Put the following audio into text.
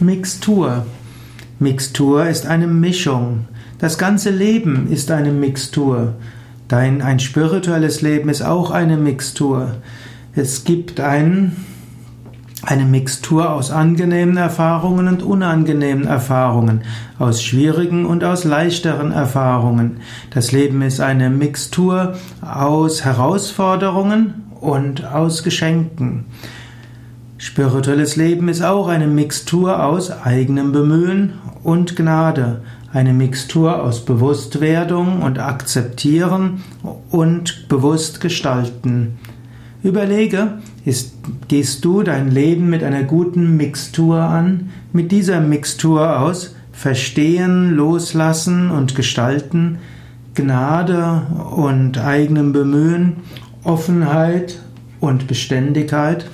Mixtur. Mixtur ist eine Mischung. Das ganze Leben ist eine Mixtur. Dein ein spirituelles Leben ist auch eine Mixtur. Es gibt ein, eine Mixtur aus angenehmen Erfahrungen und unangenehmen Erfahrungen, aus schwierigen und aus leichteren Erfahrungen. Das Leben ist eine Mixtur aus Herausforderungen und aus Geschenken. Spirituelles Leben ist auch eine Mixtur aus eigenem Bemühen und Gnade, eine Mixtur aus Bewusstwerdung und Akzeptieren und bewusst gestalten. Überlege, ist, gehst du dein Leben mit einer guten Mixtur an, mit dieser Mixtur aus Verstehen, Loslassen und Gestalten, Gnade und eigenem Bemühen, Offenheit und Beständigkeit?